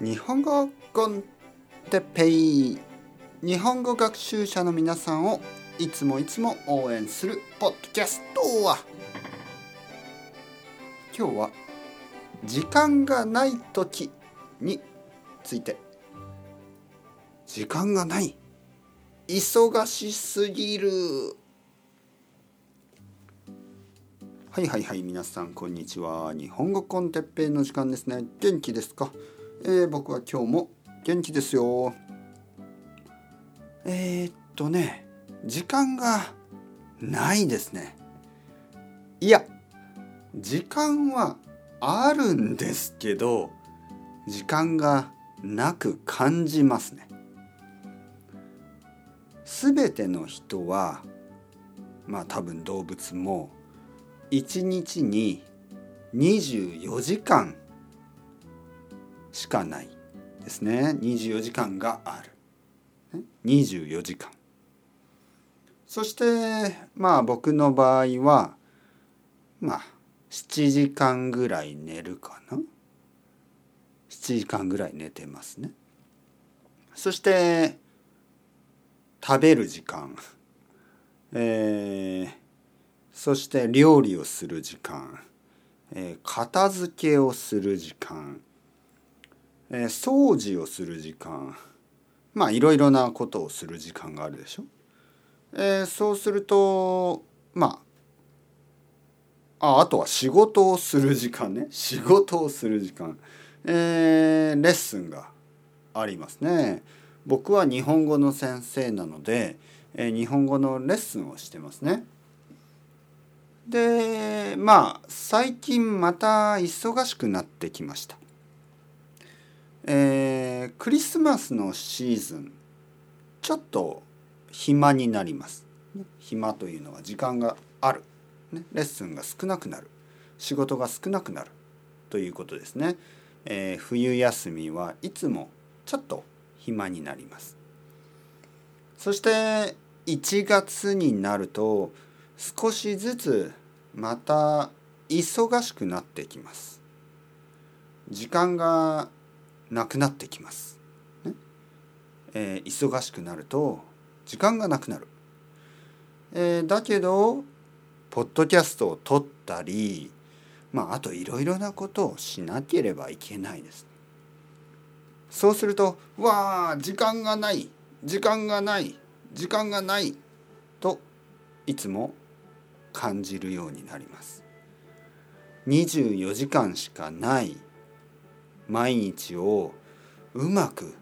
日本語コンテペイ日本語学習者の皆さんをいつもいつも応援するポッドキャストは。今日は時間がない時について。時間がない。忙しすぎる。はいはいはい皆さんこんにちは。日本語コンテッペイの時間ですね。元気ですか、えー、僕は今日も元気ですよ。えー、っとね時間がないですね。いや時間はあるんですけど時間がなく感じますね。すべての人はまあ多分動物も1日に24時間しかないですね。24時間がある。24時間。そしてまあ僕の場合はまあ7時間ぐらい寝るかな。7時間ぐらい寝てますね。そして食べる時間。えー、そして料理をする時間、えー、片付けをする時間、えー、掃除をする時間まあいろいろなことをする時間があるでしょ。えー、そうするとまああとは仕事をする時間ね仕事をする時間、えー、レッスンがありますね。僕は日本語の先生なので、えー、日本語のレッスンをしてますね。でまあ最近また忙しくなってきました。えー、クリスマスのシーズンちょっと暇になります。暇というのは時間がある、ね、レッスンが少なくなる仕事が少なくなるということですね。えー、冬休みはいつもちょっと暇になります。そして1月になると少しずつまた忙しくなってきます時間がなくなってきます、ね。えー、忙しくなると時間がなくなる、えー、だけどポッドキャストを撮ったりまああといろいろなことをしなければいけないです。そうするとわあ時間がない時間がない時間がないといつも感じるようになります。24時間しかない毎日をうまく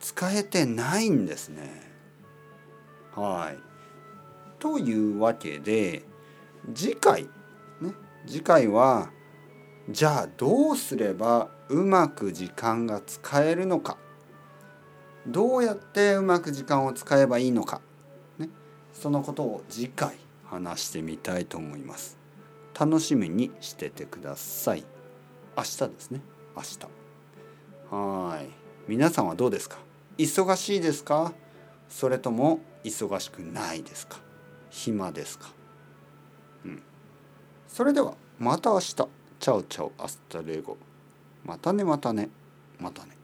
使えてないんですね。はい。というわけで次回ね次回はじゃあどうすればうまく時間が使えるのか。どうやってうまく時間を使えばいいのか、ね、そのことを次回話してみたいと思います。楽しみにしててください。明日ですね。明日。はい。皆さんはどうですか？忙しいですか？それとも忙しくないですか？暇ですか？うん。それではまた明日。 Chao chao hasta luego。またねまたね。またね。